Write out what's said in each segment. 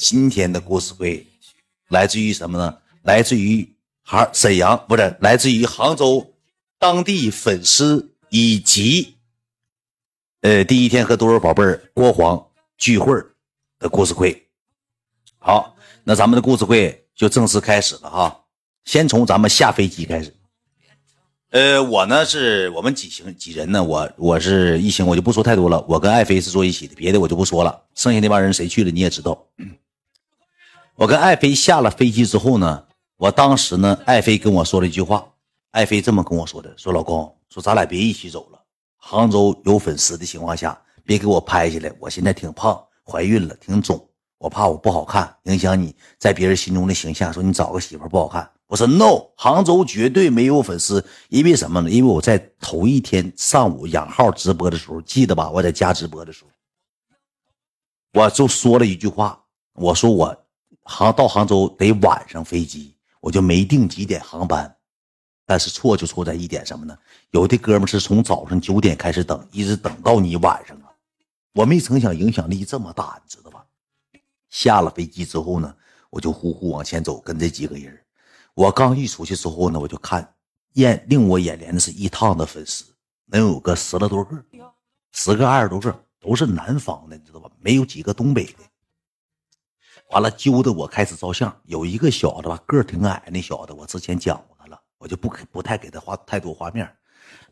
今天的故事会来自于什么呢？来自于杭沈阳，不是来自于杭州当地粉丝以及呃第一天和多少宝贝儿郭黄聚会的故事会。好，那咱们的故事会就正式开始了哈。先从咱们下飞机开始。呃，我呢是我们几行几人呢？我我是一行，我就不说太多了。我跟爱妃是坐一起的，别的我就不说了。剩下那帮人谁去了你也知道。我跟爱妃下了飞机之后呢，我当时呢，爱妃跟我说了一句话，爱妃这么跟我说的：“说老公，说咱俩别一起走了。杭州有粉丝的情况下，别给我拍下来。我现在挺胖，怀孕了，挺肿，我怕我不好看，影响你在别人心中的形象。说你找个媳妇不好看。”我说 no，杭州绝对没有粉丝，因为什么呢？因为我在头一天上午养号直播的时候，记得吧？我在家直播的时候，我就说了一句话，我说我杭到杭州得晚上飞机，我就没定几点航班。但是错就错在一点什么呢？有的哥们是从早上九点开始等，一直等到你晚上啊。我没曾想影响力这么大，你知道吧？下了飞机之后呢，我就呼呼往前走，跟这几个人。我刚一出去之后呢，我就看，眼令我眼帘的是一趟的粉丝，能有个十来多个，十个二十多个，都是南方的，你知道吧？没有几个东北的。完了，揪的我开始照相。有一个小子吧，个挺矮，那小子我之前讲过他了，我就不不太给他画太多画面。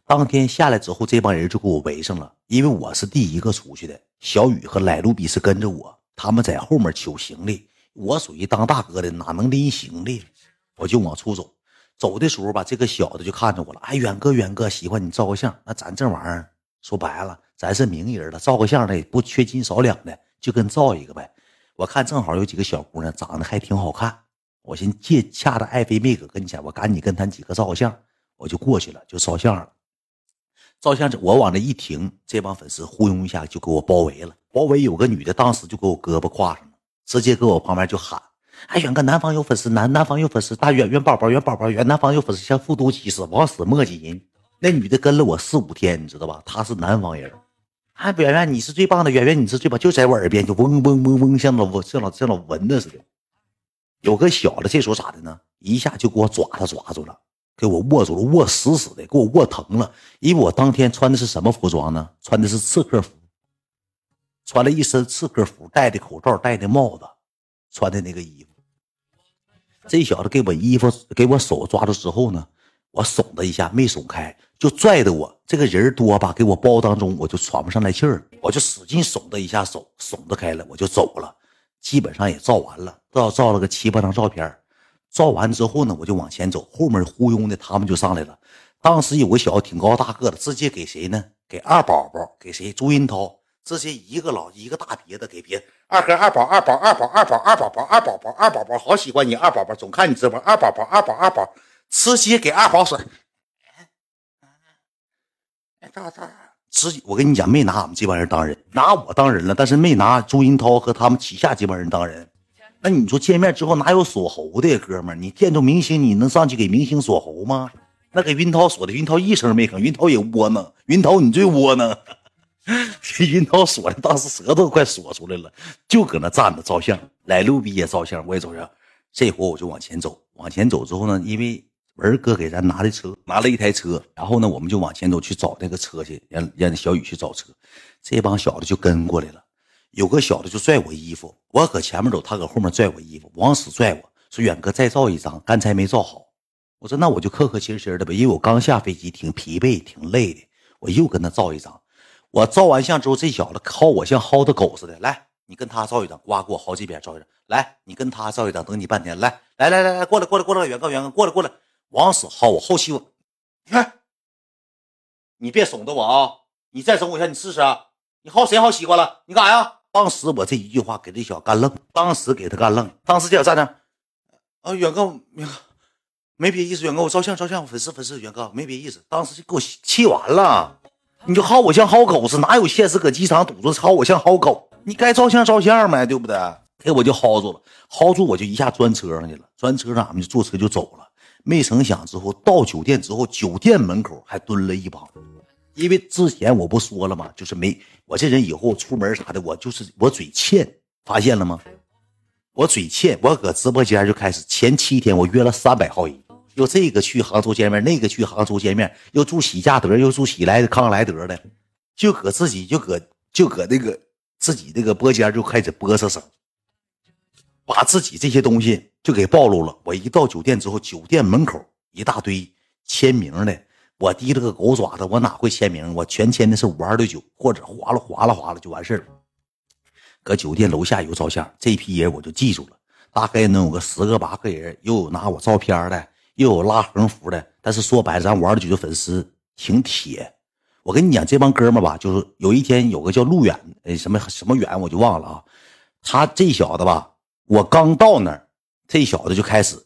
当天下来之后，这帮人就给我围上了，因为我是第一个出去的。小雨和莱路比是跟着我，他们在后面取行李，我属于当大哥的，哪能拎行李？我就往出走，走的时候吧，这个小子就看着我了。哎，远哥，远哥，喜欢你照个相。那咱这玩意儿说白了，咱是名人了，照个相的不缺斤少两的，就跟照一个呗。我看正好有几个小姑娘长得还挺好看，我寻借恰着爱妃妹搁跟前，我赶紧跟她几个照个相，我就过去了，就照相了。照相我往这一停，这帮粉丝呼拥一下就给我包围了。包围有个女的，当时就给我胳膊挎上了，直接搁我旁边就喊。哎，远哥，南方有粉丝，南南方有粉丝，大远远宝宝，远宝宝，远南方有粉丝，像复读机似的，往死磨叽人。那女的跟了我四五天，你知道吧？她是南方人。哎，圆圆，你是最棒的，圆圆，你是最棒，就在我耳边就嗡嗡嗡嗡，像老像老像老蚊子似的。有个小的，这时候咋的呢？一下就给我抓他抓住了，给我握住了，握死死的，给我握疼了。因为我当天穿的是什么服装呢？穿的是刺客服，穿了一身刺客服，戴的口罩，戴的帽子，穿的那个衣服。这小子给我衣服，给我手抓住之后呢，我耸他一下，没耸开，就拽的我这个人多吧，给我包当中，我就喘不上来气儿，我就使劲耸他一下手，耸得开了，我就走了。基本上也照完了，照照了个七八张照片，照完之后呢，我就往前走，后面忽悠的他们就上来了。当时有个小子挺高大个的，直接给谁呢？给二宝宝，给谁？朱云涛。直接一个老一个大鼻子给别二哥二宝二宝二宝二宝二宝宝二宝宝二宝宝好喜欢你二宝宝总看你直播二宝宝二宝二宝直接给二宝甩，直接我跟你讲没拿俺们这帮人当人拿我当人了，但是没拿朱云涛和他们旗下这帮人当人。那你说见面之后哪有锁喉的呀哥们？你见着明星你能上去给明星锁喉吗？那给云涛锁的，云涛一声没吭，云涛也窝囊，云涛你最窝囊。这 云涛锁的，当时舌头都快锁出来了，就搁那站着照相。来路比也照相，我也照相。这会我就往前走，往前走之后呢，因为文哥给咱拿的车，拿了一台车，然后呢，我们就往前走去找那个车去，让让小雨去找车。这帮小子就跟过来了，有个小子就拽我衣服，我搁前面走，他搁后面拽我衣服，往死拽我说：“远哥再照一张，刚才没照好。”我说：“那我就客客气气的呗，因为我刚下飞机，挺疲惫，挺累的，我又跟他照一张。”我照完相之后，这小子薅我像薅的狗似的。来，你跟他照一张，呱，给我好几遍照一张。来，你跟他照一张，等你半天。来，来来来来，过来过来过来，远哥远哥，过来过来，往死薅我，后期我，你看，你别怂着我啊！你再整我一下，你试试啊！你薅谁薅西瓜了？你干啥呀？当时我这一句话给这小子干愣，当时给他干愣。当时这小站那，啊，远哥远哥，没别意思，远哥我照相照相，粉丝粉丝，远哥没别意思。当时就给我气完了。你就薅我像薅狗似的，哪有现实？搁机场堵着薅我像薅狗？你该照相照相呗，对不对？给我就薅住了，薅住我就一下钻车上去了，钻车上俺们就坐车就走了。没成想之后到酒店之后，酒店门口还蹲了一帮，因为之前我不说了吗？就是没我这人以后出门啥的，我就是我嘴欠，发现了吗？我嘴欠，我搁直播间就开始前七天我约了三百号人，又这个去杭州见面，那个去杭州见面，又住喜家德，又住喜来康莱德的，就搁自己就搁就搁那个自己这个播间就开始播瑟声，把自己这些东西就给暴露了。我一到酒店之后，酒店门口一大堆签名的，我提了个狗爪子，我哪会签名？我全签的是五二六九，或者划了划了划了就完事了。搁酒店楼下有照相，这批人我就记住了，大概能有个十个八个人，又有拿我照片的，又有拉横幅的。但是说白了，咱五二六九的粉丝挺铁。我跟你讲，这帮哥们吧，就是有一天有个叫路远，哎，什么什么远我就忘了啊。他这小子吧，我刚到那儿，这小子就开始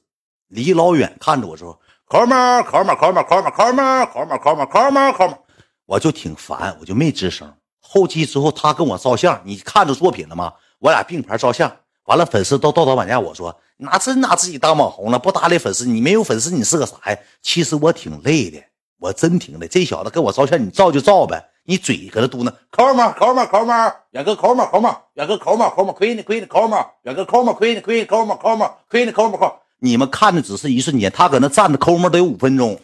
离老远看着我说：“抠门，抠门，抠门，抠门，抠门，抠门，抠门，抠门，抠门。”我就挺烦，我就没吱声。后期之后，他跟我照相，你看着作品了吗？我俩并排照相，完了粉丝都道德绑架，我说拿真拿自己当网红了，不搭理粉丝，你没有粉丝，你是个啥呀？其实我挺累的，我真挺累。这小子跟我照相，你照就照呗，你嘴搁那嘟囔，抠门？抠门？抠门？远哥抠门？抠门？远哥抠门？抠门？亏你亏你抠门？远哥抠门？亏你亏你抠门？抠门？亏你抠门？抠？你们看的只是一瞬间，他搁那站着抠门？得有五分钟，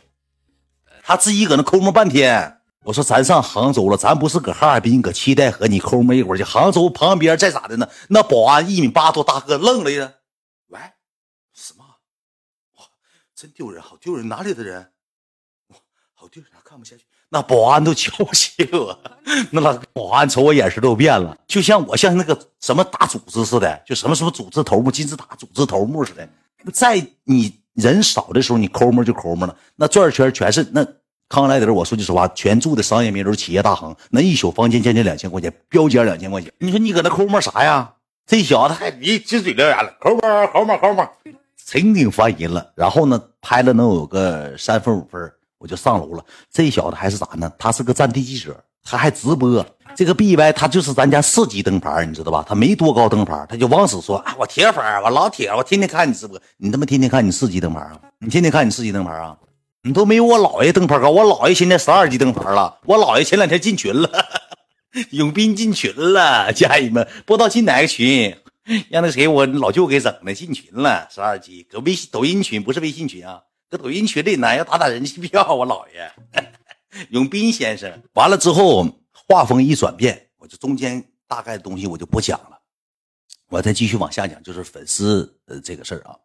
他自己搁那抠门半天。我说咱上杭州了，咱不是搁哈尔滨，搁七代河，你抠门一会儿去？杭州旁边再咋的呢？那保安一米八多大个愣了呀！喂，什么？哇，真丢人，好丢人！哪里的人？哇，好丢人，看不下去。那保安都瞧不起我，那老保安瞅我眼神都变了，就像我像那个什么大组织似的，就什么什么组织头目、金字塔组织头目似的。在你人少的时候，你抠门就抠门了，那转圈全是那。康莱德，我说句实话，全住的商业名流、企业大亨，那一宿房间将近两千块钱，标间两千块钱。你说你搁那抠摸啥呀？这小子还你金嘴獠牙了，抠摸抠摸抠摸，真挺烦人了。然后呢，拍了能有个三分五分，我就上楼了。这小子还是咋呢？他是个战地记者，他还直播。这个 B Y 他就是咱家四级灯牌，你知道吧？他没多高灯牌，他就往死说啊，我铁粉，我老铁，我天天看你直播，你他妈天天看你四级灯牌啊？你天天看你四级灯牌啊？你都没有我姥爷灯牌高，我姥爷现在十二级灯牌了。我姥爷前两天进群了，永斌进群了，家人们不知道进哪个群，让那谁我老舅给整的，进群了，十二级，搁微信抖音群，不是微信群啊，搁抖音群里呢，要打打人气票。我姥爷 永斌先生，完了之后画风一转变，我就中间大概的东西我就不讲了，我再继续往下讲，就是粉丝呃这个事儿啊。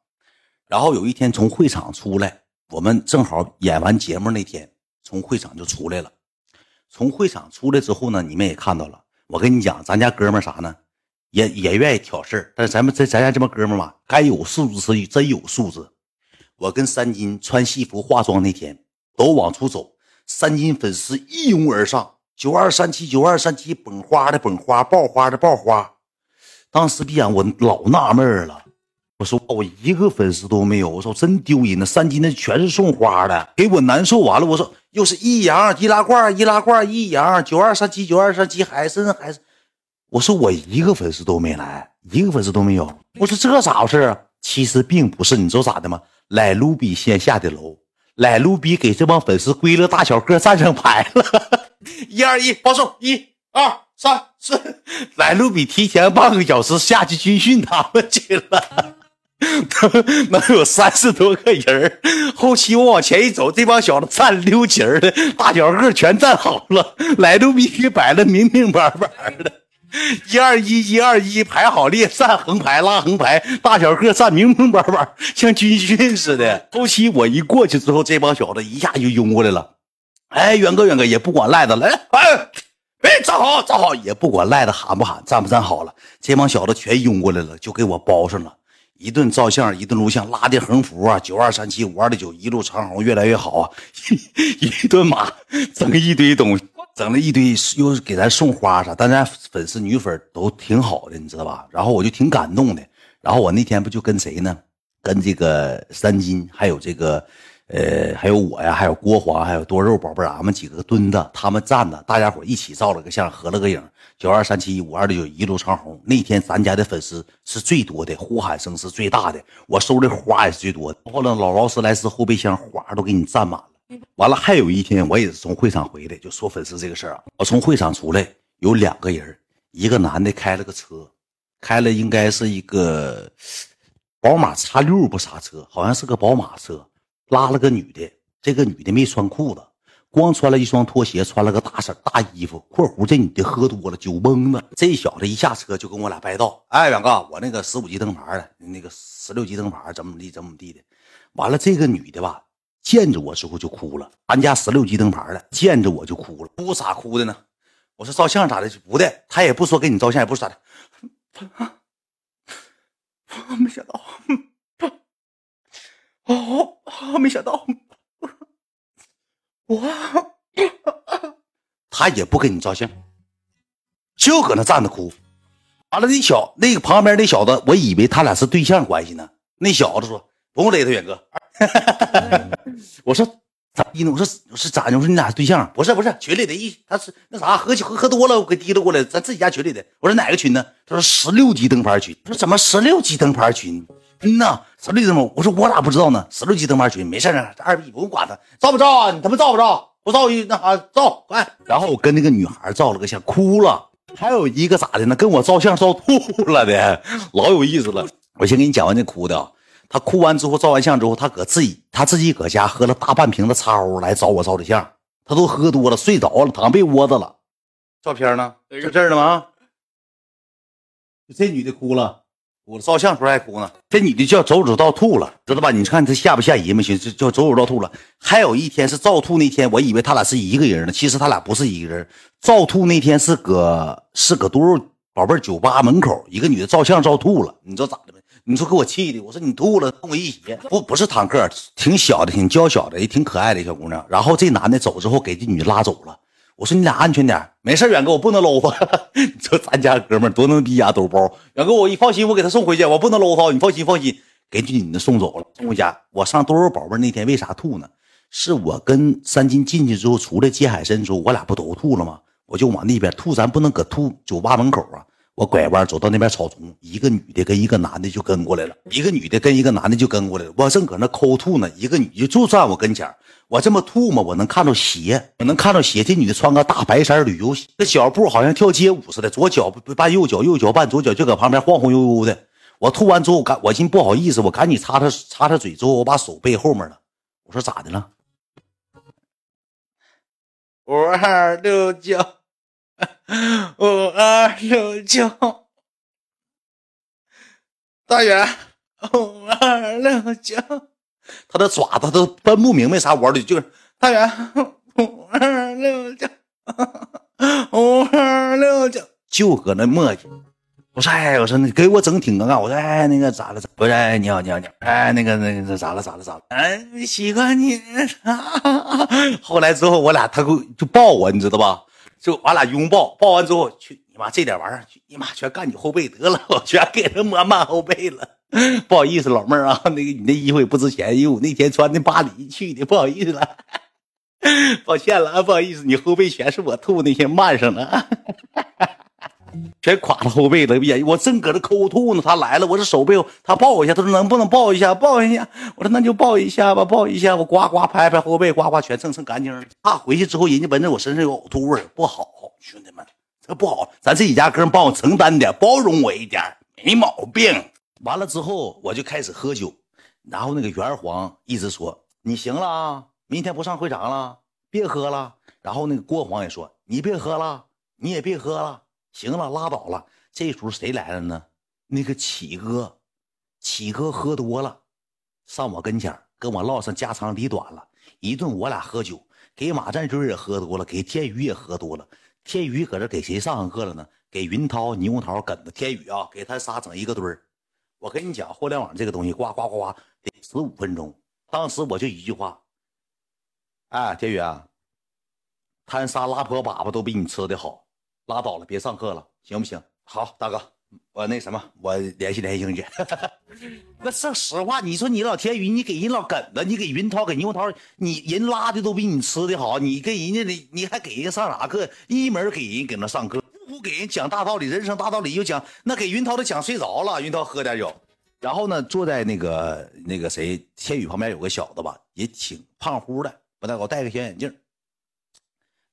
然后有一天从会场出来。我们正好演完节目那天，从会场就出来了。从会场出来之后呢，你们也看到了。我跟你讲，咱家哥们啥呢，也也愿意挑事儿但是咱们这咱家这帮哥们嘛，该有素质是真有素质。我跟三金穿戏服化妆那天都往出走，三金粉丝一拥而上，九二三七九二三七，捧花的捧花，爆花的爆花。当时闭眼，我老纳闷了。我说我一个粉丝都没有，我说真丢人呢。三金那全是送花的，给我难受完了。我说又是一阳易拉罐，易拉罐易阳九二三七九二三七海参海参。我说我一个粉丝都没来，一个粉丝都没有。我说这咋回事啊？其实并不是，你知道咋的吗？来卢比先下的楼，来卢比给这帮粉丝归了大小个站上牌了。一二一，报数，一二三四。来卢比提前半个小时下去军训他们去了。能有三十多个人后期我往前一走，这帮小子站溜齐的，大小个全站好了，来卢比给摆的明明白白的，一二一，一二一，排好列，站横排，拉横排，大小个站明明白白，像军训似的。后期我一过去之后，这帮小子一下就拥过来了。哎，远哥，远哥，也不管赖子，来，哎，哎，站好，站好，也不管赖子喊不喊，站不站好了，这帮小子全拥过来了，就给我包上了。一顿照相，一顿录像，拉的横幅啊，九二三七五二的九，一路长虹，越来越好啊！一顿马，整一堆东西，整了一堆，又是给咱送花啥，但咱粉丝女粉都挺好的，你知道吧？然后我就挺感动的。然后我那天不就跟谁呢？跟这个三金，还有这个。呃，还有我呀，还有郭华，还有多肉宝贝，俺们几个蹲着，他们站着，大家伙一起照了个相，合了个影。九二三七五二六九一路长虹。那天咱家的粉丝是最多的，呼喊声是最大的，我收的花也是最多的。后来老劳斯莱斯后备箱花都给你占满了。完了，还有一天我也是从会场回来，就说粉丝这个事儿啊。我从会场出来，有两个人，一个男的开了个车，开了应该是一个宝马叉六不啥车，好像是个宝马车，拉了个女的，这个女的没穿裤子，光穿了一双拖鞋，穿了个大色大衣服。括弧这女的喝多了，酒蒙子。这小子一下车就跟我俩掰道，哎，远哥，我那个十五级灯牌的，那个十六级灯牌怎么地怎么地的。完了，这个女的吧，见着我之后就哭了。俺家十六级灯牌的，见着我就哭了。哭啥哭的呢？我说照相咋的？不的，他也不说给你照相，也不说咋的。没想到，哦，没想到，我，他也不跟你照相，就搁那站着哭。完了，那小那个旁边那小子，我以为他俩是对象关系呢。那小子说。不用勒他，远哥。我说咋滴呢？我说我说咋的？我说你俩对象？不是不是，群里的一他是那啥，喝酒喝喝多了，我给提溜过来，咱自己家群里的。我说哪个群呢？他说十六级灯牌群。他说怎么十六级灯牌群？嗯呐，十六级灯牌。我说我咋不知道呢？十六级灯牌群，没事啊，这二逼不用管他，照不照啊？你他妈照不照？不照一那啥照快。然后我跟那个女孩照了个相，哭了。还有一个咋的呢？跟我照相照吐了的，老有意思了。我先给你讲完这哭的。他哭完之后，照完相之后，他搁自己他自己搁家喝了大半瓶子茶欧来找我照的相。他都喝多了，睡着了，躺被窝子了。照片呢？就这儿呢吗？这女的哭了，我照相时候还哭呢。这女的叫走走到吐了，知道吧？你看她吓不吓人？没行，叫走走到吐了。还有一天是照吐那天，我以为他俩是一个人呢，其实他俩不是一个人。照吐那天是搁是搁多少宝贝酒吧门口，一个女的照相照吐了，你知道咋的没？你说给我气的，我说你吐了，跟我一起，不不是坦克，挺小的，挺娇小的，也挺可爱的小姑娘。然后这男的走之后，给这女的拉走了。我说你俩安全点，没事远哥，我不能搂他。你说咱家哥们多能逼呀，兜包。远哥，我一放心，我给他送回去，我不能搂他，你放心放心，给这女的送走了，送回家。我上多肉宝贝那天为啥吐呢？是我跟三金进去之后，出来接海参之后，我俩不都吐了吗？我就往那边吐，咱不能搁吐酒吧门口啊。我拐弯走到那边草丛，一个女的跟一个男的就跟过来了，一个女的跟一个男的就跟过来了。我正搁那抠吐呢，一个女的就站我跟前我这么吐嘛，我能看到鞋，我能看到鞋。这女的穿个大白衫旅游鞋，这脚步好像跳街舞似的，左脚绊右脚，右脚绊左脚，就搁旁边晃晃悠悠的。我吐完之后，赶我寻不好意思，我赶紧擦擦擦擦嘴，之后我把手背后面了。我说咋的了？五二六九。五二六九，大远，五二六九，他的爪子都分不明白啥玩的，就是大远，五二六九，五二六九，就搁那磨叽。我说哎，我说你给我整挺尴尬。我说哎，那个咋了？不是哎，你好你好你好，哎，那个那个咋了咋了咋了？哎，喜欢你。后来之后，我俩他给就抱我，你知道吧？就俺俩拥抱，抱完之后，去你妈这点玩意儿，去你妈全干你后背得了，我 全给他抹满后背了。不好意思，老妹儿啊，那个你那衣服也不值钱，因为我那天穿的巴黎去的，不好意思了，抱歉了啊，不好意思，你后背全是我吐那些漫上了，全垮到后背了。我正搁这抠吐呢，他来了，我这手背他抱我一下，他说能不能抱一下，抱一下。我说那就抱一下吧，抱一下，我呱呱拍拍后背，呱呱全蹭蹭干净了。怕回去之后人家闻着我身上有呕吐味不好，兄弟们，这不好。咱自己家哥们帮我承担点，包容我一点，没毛病。完了之后我就开始喝酒，然后那个元皇一直说你行了啊，明天不上会场了，别喝了。然后那个郭黄也说你别喝了，你也别喝了，行了，拉倒了。这时候谁来了呢？那个启哥，启哥喝多了。上我跟前跟我唠上家长里短了一顿，我俩喝酒，给马占军也喝多了，给天宇也喝多了。天宇搁这给谁上上课了呢？给云涛、牛桃、梗子。天宇啊，给他仨整一个堆儿。我跟你讲，互联网这个东西，呱呱呱呱，得十五分钟。当时我就一句话：哎，天宇啊，他仨拉破粑粑都比你吃的好，拉倒了，别上课了，行不行？好，大哥。我那什么，我联系联系英姐。那说实话，你说你老天宇，你给人老梗子，你给云涛给牛涛，你人拉的都比你吃的好，你跟人家的，你还给人上啥课？一门给人搁那上课，不给人讲大道理，人生大道理又讲，那给云涛都讲睡着了。云涛喝点酒，然后呢，坐在那个那个谁天宇旁边有个小子吧，也挺胖乎的，不太高，戴个小眼镜。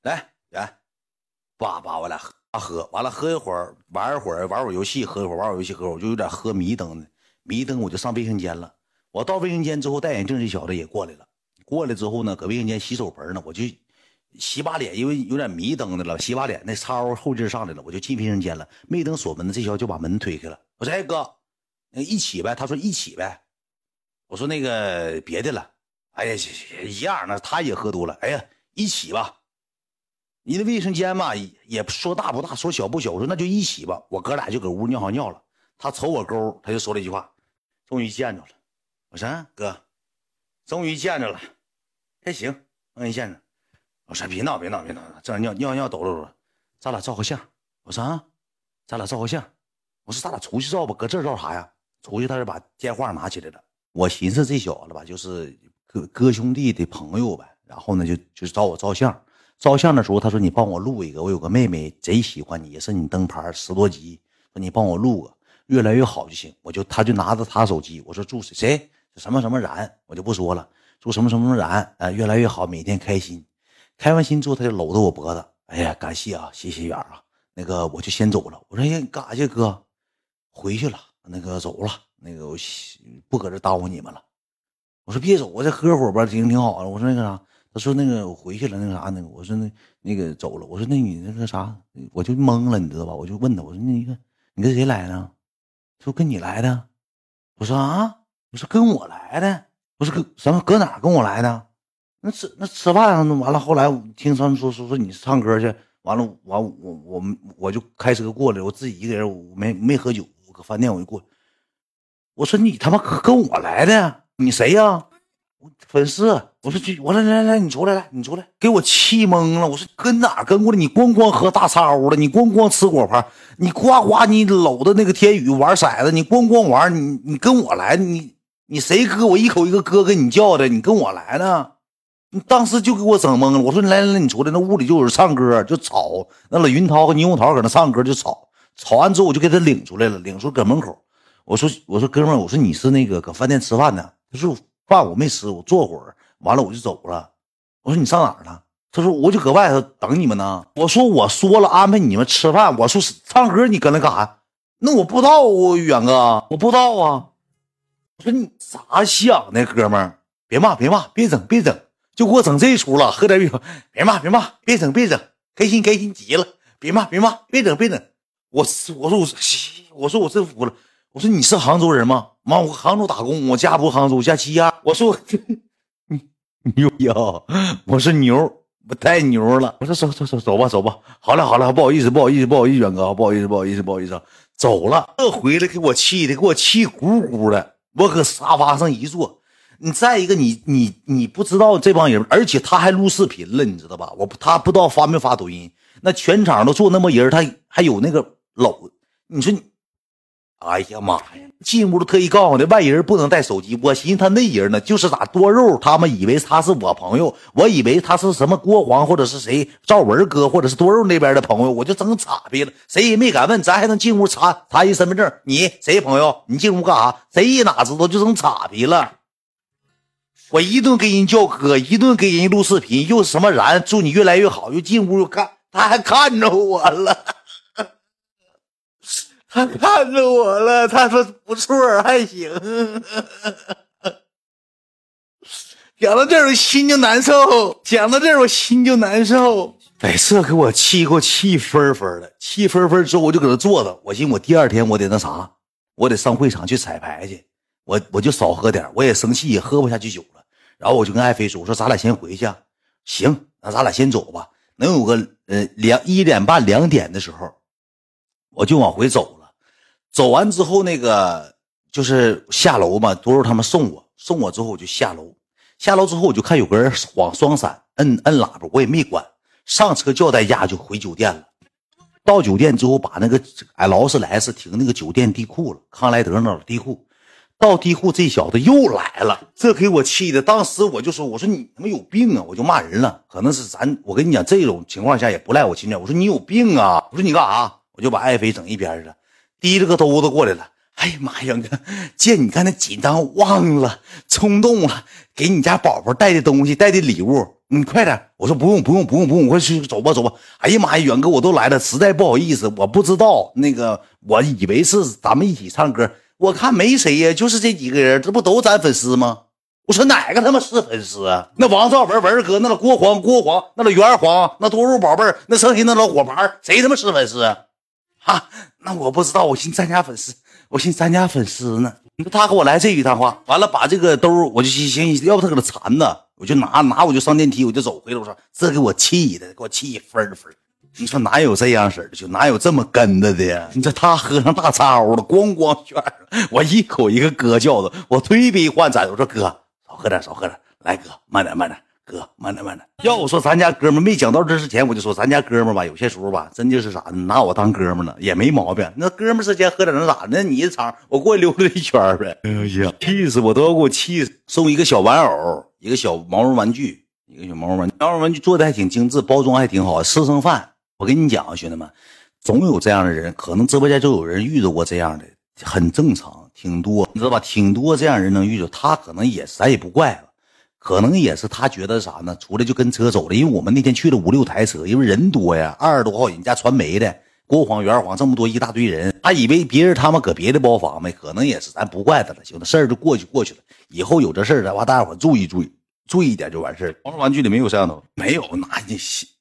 来，来，叭叭，我俩喝。喝完了喝一会儿，玩一会儿，玩会儿游戏，喝一会儿，玩会儿游戏，喝会儿，我就有点喝迷瞪的，迷瞪我就上卫生间了。我到卫生间之后，戴眼镜这小子也过来了。过来之后呢，搁卫生间洗手盆呢，我就洗把脸，因为有点迷瞪的了，洗把脸那操后劲上来了，我就进卫生间了。没等锁门呢，这小子就把门推开了。我说：“哎哥，那一起呗。”他说：“一起呗。”我说：“那个别的了。”哎呀，一样，那他也喝多了。哎呀，一起吧。你的卫生间嘛，也说大不大，说小不小。我说那就一起吧。我哥俩就搁屋尿好尿了。他瞅我沟，他就说了一句话：“终于见着了。”我说：“哥，终于见着了，还行，终于见着。”我说：“别闹，别闹，别闹，这尿尿尿抖了抖，咱俩照个相。”我说：“啊，咱俩照个相。”我说：“咱俩出去照吧，搁这照啥呀？出去他就把电话拿起来了。我寻思这小子吧，就是哥哥兄弟的朋友呗。然后呢，就就找我照相。”照相的时候，他说：“你帮我录一个，我有个妹妹贼喜欢你，也是你灯牌十多级，说你帮我录个，越来越好就行。”我就他就拿着他手机，我说：“祝谁谁什么什么然，我就不说了，祝什么什么然啊，越来越好，每天开心。”开完心之后，他就搂着我脖子，哎呀，感谢啊，谢谢远啊，那个我就先走了。我说：“，你干啥去，哥？回去了，那个走了，那个我不搁这耽误你们了。”我说：“别走，我再喝会儿吧，挺挺好的。”我说：“那个啥。”他说：“那个我回去了，那个啥，那个我说那那个走了。我说那你那个啥，我就懵了，你知道吧？我就问他，我说那个你跟谁来的？说跟你来的。我说啊，我说跟我来的。我说搁什么搁哪跟我来的？那吃那吃饭完了。后来听他们说说说你唱歌去，完了完我我我就开车过来，我自己一个人，我没没喝酒，我搁饭店我就过。我说你他妈跟我来的？你谁呀？”粉丝，我说去我说来来来，你出来来，你出来，给我气懵了。我说跟哪跟过来？你咣咣喝大叉屋了，你咣咣吃果盘，你呱呱你搂着那个天宇玩骰子，你咣咣玩，你你跟我来，你你谁哥？我一口一个哥跟你叫的，你跟我来呢？你当时就给我整懵了。我说来来来，你出来，那屋里就有人唱歌，就吵。那老云涛和倪虹桃搁那唱歌就吵，吵完之后我就给他领出来了，领出搁门口。我说我说哥们，我说你是那个搁饭店吃饭呢？他说。饭我没吃，我坐会儿，完了我就走了。我说你上哪儿了？他说我就搁外头等你们呢。我说我说了安排你们吃饭。我说唱歌你搁那干啥？那我不知道啊，远哥，我不知道啊。我说你咋想的，哥们儿？别骂，别骂，别整，别整，就给我整这出了。喝点酒，别骂，别骂，别整，别整，开心开心极了。别骂，别骂，别整，别整。我我说我我说我真服了。我说你是杭州人吗？妈，我杭州打工，我家不杭州，我家西安。我说你牛呀！我说牛，我太牛了。我说走走走走吧走吧。好了好了，不好意思不好意思不好意思，远哥，不好意思不好意思不好意思，走了。这回来给我气的，给我气鼓鼓的。我搁沙发上一坐。你再一个，你你你不知道这帮人，而且他还录视频了，你知道吧？我他不知道发没发抖音。那全场都坐那么人，他还有那个搂，你说你。哎呀妈呀！进屋都特意告诉我的，外人不能带手机。我寻思他那人呢，就是咋多肉，他们以为他是我朋友，我以为他是什么郭黄或者是谁赵文哥或者是多肉那边的朋友，我就整岔劈了。谁也没敢问，咱还能进屋查查一身份证。你谁朋友？你进屋干啥？谁也哪知道就整岔劈了。我一顿给人叫哥，一顿给人录视频，又什么然祝你越来越好，又进屋又看，他还看着我了。他看着我了，他说不错，还行。讲到这儿，我心就难受。讲到这儿，我心就难受。哎，这给我气，给我气分分的。气分分之后，我就搁那坐着。我寻思，我第二天我得那啥，我得上会场去彩排去。我我就少喝点，我也生气，也喝不下去酒了。然后我就跟爱妃说：“我说咱俩先回去。”行，那咱俩先走吧。能有个呃两一点半两点的时候，我就往回走了。走完之后，那个就是下楼嘛，多肉他们送我，送我之后我就下楼，下楼之后我就看有个人晃双闪，摁摁喇叭，我也没管，上车叫代驾就回酒店了。到酒店之后，把那个哎劳斯莱斯停那个酒店地库了，康莱德那地库。到地库，这小子又来了，这给我气的，当时我就说，我说你他妈有病啊，我就骂人了。可能是咱，我跟你讲，这种情况下也不赖我亲家。我说你有病啊，我说你干啥？我就把爱妃整一边去了。提着个兜子过来了，哎呀妈呀！哥，见你看那紧张忘了，冲动了，给你家宝宝带的东西，带的礼物，你快点！我说不用不用不用不用，快去走吧走吧。哎呀妈呀，远哥我都来了，实在不好意思，我不知道那个，我以为是咱们一起唱歌，我看没谁呀，就是这几个人，这不都咱粉丝吗？我说哪个他妈是粉丝啊？那王兆文文哥，那老郭黄郭黄，那老袁黄，那多肉宝贝儿，那剩下那老火牌，谁他妈是粉丝？啊？那我不知道，我寻思咱家粉丝，我寻思咱家粉丝呢。你说他给我来这一趟话，完了把这个兜，我就寻思，要不他搁那缠呢，我就拿拿，我就上电梯，我就走回来。我说这给我气的，给我气分分。你说哪有这样式的，就哪有这么跟着的呀？你说他喝上大招了，咣咣圈，我一口一个哥叫的，我推杯换盏，我说哥少喝点，少喝点，来哥慢点慢点。哥，慢点慢点。要我说，咱家哥们没讲到这之前，我就说咱家哥们吧，有些时候吧，真就是啥呢，拿我当哥们了，也没毛病。那哥们之间喝点能咋？那你一场，我过去溜达一圈呗。哎呀，气死我都要给我气死！送一个小玩偶，一个小毛绒玩具，一个小毛绒玩具，毛绒玩具做的还挺精致，包装还挺好。吃剩饭，我跟你讲啊，兄弟们，总有这样的人，可能直播间就有人遇到过这样的，很正常，挺多，你知道吧？挺多这样人能遇到，他可能也咱也不怪了。可能也是他觉得啥呢？出来就跟车走了，因为我们那天去了五六台车，因为人多呀，二十多号人家传媒的国黄、元黄这么多一大堆人，他以为别人他们搁别的包房没，可能也是咱不怪他了，行了，事儿就过去过去了。以后有这事儿的话，大家伙注意注意，注意一点就完事儿。玩玩具里没有摄像头，没有，那你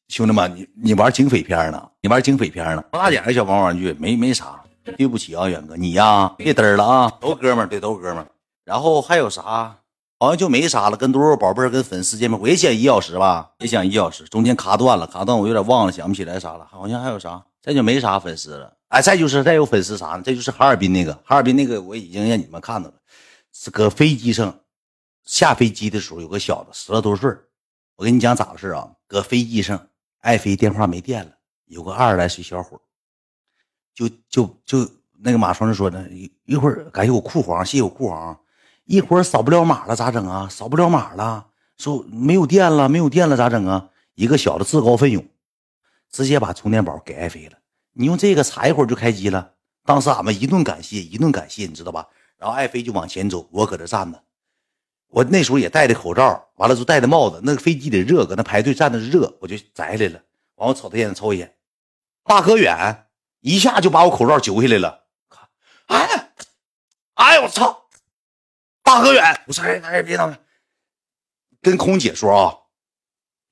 兄弟们，你你玩警匪片呢？你玩警匪片呢？多大点的小玩玩具？没没啥，对不起啊，远哥，你呀别嘚了啊，都哥们儿，对，都哥们儿。然后还有啥？好像就没啥了，跟多少宝贝儿跟粉丝见面，我也讲一小时吧，也讲一小时，中间卡断了，卡断我有点忘了，想不起来啥了，好像还有啥，再就没啥粉丝了，哎，再就是再有粉丝啥呢？这就是哈尔滨那个，哈尔滨那个我已经让你们看到了，是搁飞机上下飞机的时候，有个小子十来多岁我跟你讲咋回事啊？搁飞机上，爱飞电话没电了，有个二十来岁小伙就就就那个马双就说呢，一一会儿感谢我库黄，谢谢我库黄。一会儿扫不了码了咋整啊？扫不了码了，说没有电了，没有电了咋整啊？一个小子自告奋勇，直接把充电宝给爱妃了。你用这个插一会儿就开机了。当时俺们一顿感谢，一顿感谢，你知道吧？然后爱妃就往前走，我搁这站着。我那时候也戴着口罩，完了就戴着帽子。那个飞机得热，搁那排队站着热，我就摘下来了。完我瞅他眼瞅一眼，大哥远一下就把我口罩揪下来了。哎，哎我操！大哥远，我说哎哎别闹了，跟空姐说啊，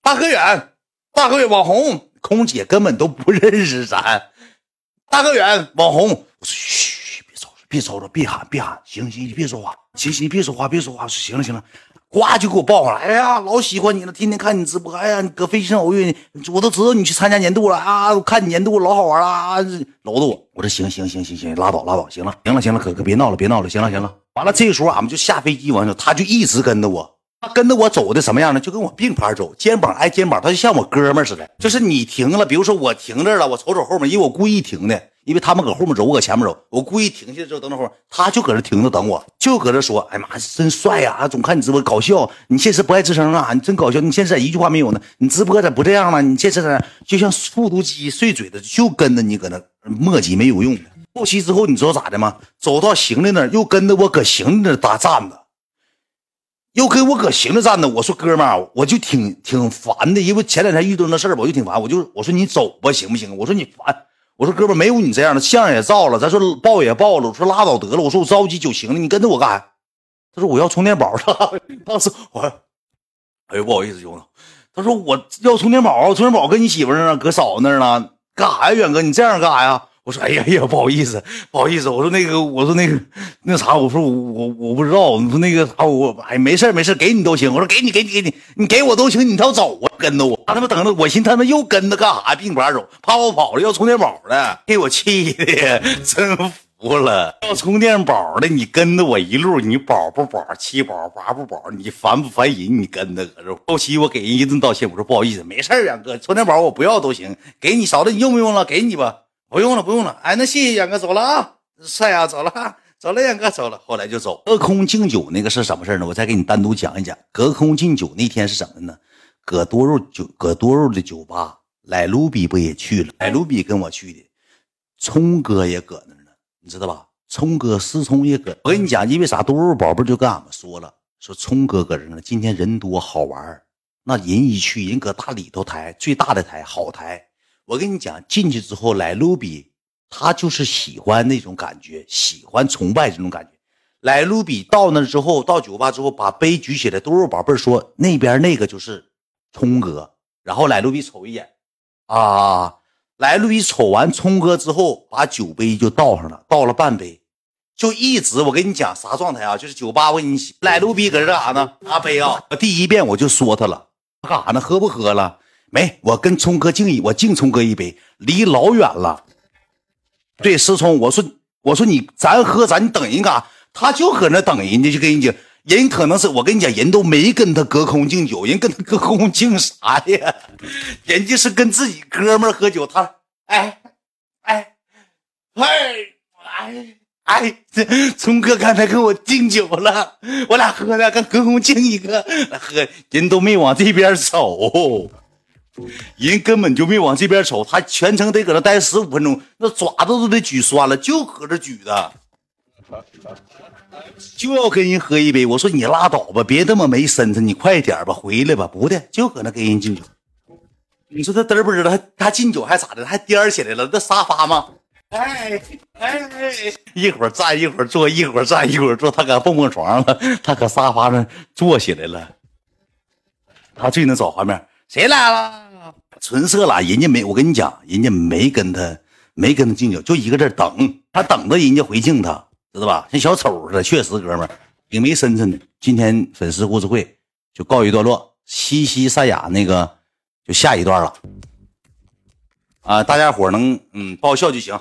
大哥远，大哥远网红，空姐根本都不认识咱，大哥远网红，我说嘘，别吵别吵吵，别喊别喊，行行，你别说话，行行，别说话别说话，行了行了，呱就给我抱上来，哎呀，老喜欢你了，天天看你直播，哎呀，搁飞机上偶遇你，我都知道你去参加年度了啊，我看你年度老好玩了啊，搂着我，我说行行行行行，拉倒拉倒，行了行了行了，可可别闹了别闹了，行了行了。完了，这个时候俺们就下飞机，完了他就一直跟着我，他跟着我走的什么样呢？就跟我并排走，肩膀挨肩膀，他就像我哥们似的。就是你停了，比如说我停这了，我瞅瞅后面，因为我故意停的，因为他们搁后面走，我搁前面走，我故意停下之后等等会儿，他就搁这停着等我，就搁这说：“哎妈，真帅呀！总看你直播搞笑，你现实不爱吱声啊？你真搞笑，你现在一句话没有呢？你直播咋不这样了？你现在就像复读机碎嘴子，就跟着你搁那磨叽没有用的。”后期之后，你知道咋的吗？走到行李那儿，又跟着我搁行李那儿搭站着，又跟我搁行李站着。我说哥们儿，我就挺挺烦的，因为前两天遇到那事儿吧，我就挺烦。我就我说你走吧，行不行？我说你烦。我说哥们，没有你这样的，相也照了，咱说报也报了。我说拉倒得了。我说我着急就行了，你跟着我干啥？他说我要充电宝。当时我，哎呦不好意思兄弟。他说我要充电宝，充电宝跟你媳妇那呢搁嫂子那呢，干啥呀，远哥？你这样干啥呀？我说哎呀呀，不好意思，不好意思。我说那个，我说那个，那啥，我说我我我不知道。你说那个啥，我哎没事没事，给你都行。我说给你给你给你，你给我都行。你倒走啊，跟着我。他他妈等着，我寻他妈又跟着干啥？并排走，怕我跑了要充电宝了，给我气的，真服了。要充电宝的，你跟着我一路，你宝不宝？七宝八不宝？你烦不烦人？你跟着搁这。后期我给人一顿道歉，我说不好意思，没事啊哥，充电宝我不要都行，给你嫂子，你用不用了？给你吧。不用了，不用了。哎，那谢谢远哥，走了啊，帅啊，走了，走了，远哥走了。后来就走。隔空敬酒那个是什么事呢？我再给你单独讲一讲。隔空敬酒那天是什么呢？搁多肉酒，搁多肉的酒吧，来卢比不也去了？来卢比跟我去的，聪哥也搁那呢，你知道吧？聪哥思聪也搁。我跟你讲，因为啥？多肉宝贝就跟俺们说了，说聪哥搁这呢，今天人多好玩那人一去，人搁大里头台最大的台好台。我跟你讲，进去之后来卢比，他就是喜欢那种感觉，喜欢崇拜这种感觉。来卢比到那之后，到酒吧之后，把杯举起来，都是宝贝说那边那个就是聪哥。然后来卢比瞅一眼，啊，来卢比瞅完聪哥之后，把酒杯就倒上了，倒了半杯。就一直我跟你讲啥状态啊？就是酒吧，我跟你来卢比搁这干啥呢？拿杯啊！第一遍我就说他了，他干啥呢？喝不喝了？没，我跟聪哥敬一，我敬聪哥一杯，离老远了。对，思聪，我说我说你咱喝咱等人干啥？他就搁那等人家，就跟人家，人可能是我跟你讲，人都没跟他隔空敬酒，人跟他隔空敬啥呀？人家是跟自己哥们喝酒，他哎哎哎哎。哎，这聪哥刚才跟我敬酒了，我俩喝的跟隔空敬一个，喝人都没往这边瞅，人根本就没往这边瞅，他全程得搁那待十五分钟，那爪子都得举酸了，就搁这举的，就要跟人喝一杯。我说你拉倒吧，别这么没身子，你快点吧，回来吧，不的，就搁那跟人敬酒。你说他嘚不知道，他他敬酒还咋的，还颠起来了，那沙发吗？哎哎，一会儿站一会儿坐，一会儿站一会儿坐，他搁蹦蹦床了，他搁沙发上坐起来了。他最能找画面，谁来了？纯色了，人家没，我跟你讲，人家没跟他没跟他敬酒，就一个字等，他等着人家回敬他，知道吧？像小丑似的，确实哥们儿挺没身份的。今天粉丝故事会就告一段落，西西赛亚那个就下一段了。啊，大家伙能嗯爆笑就行。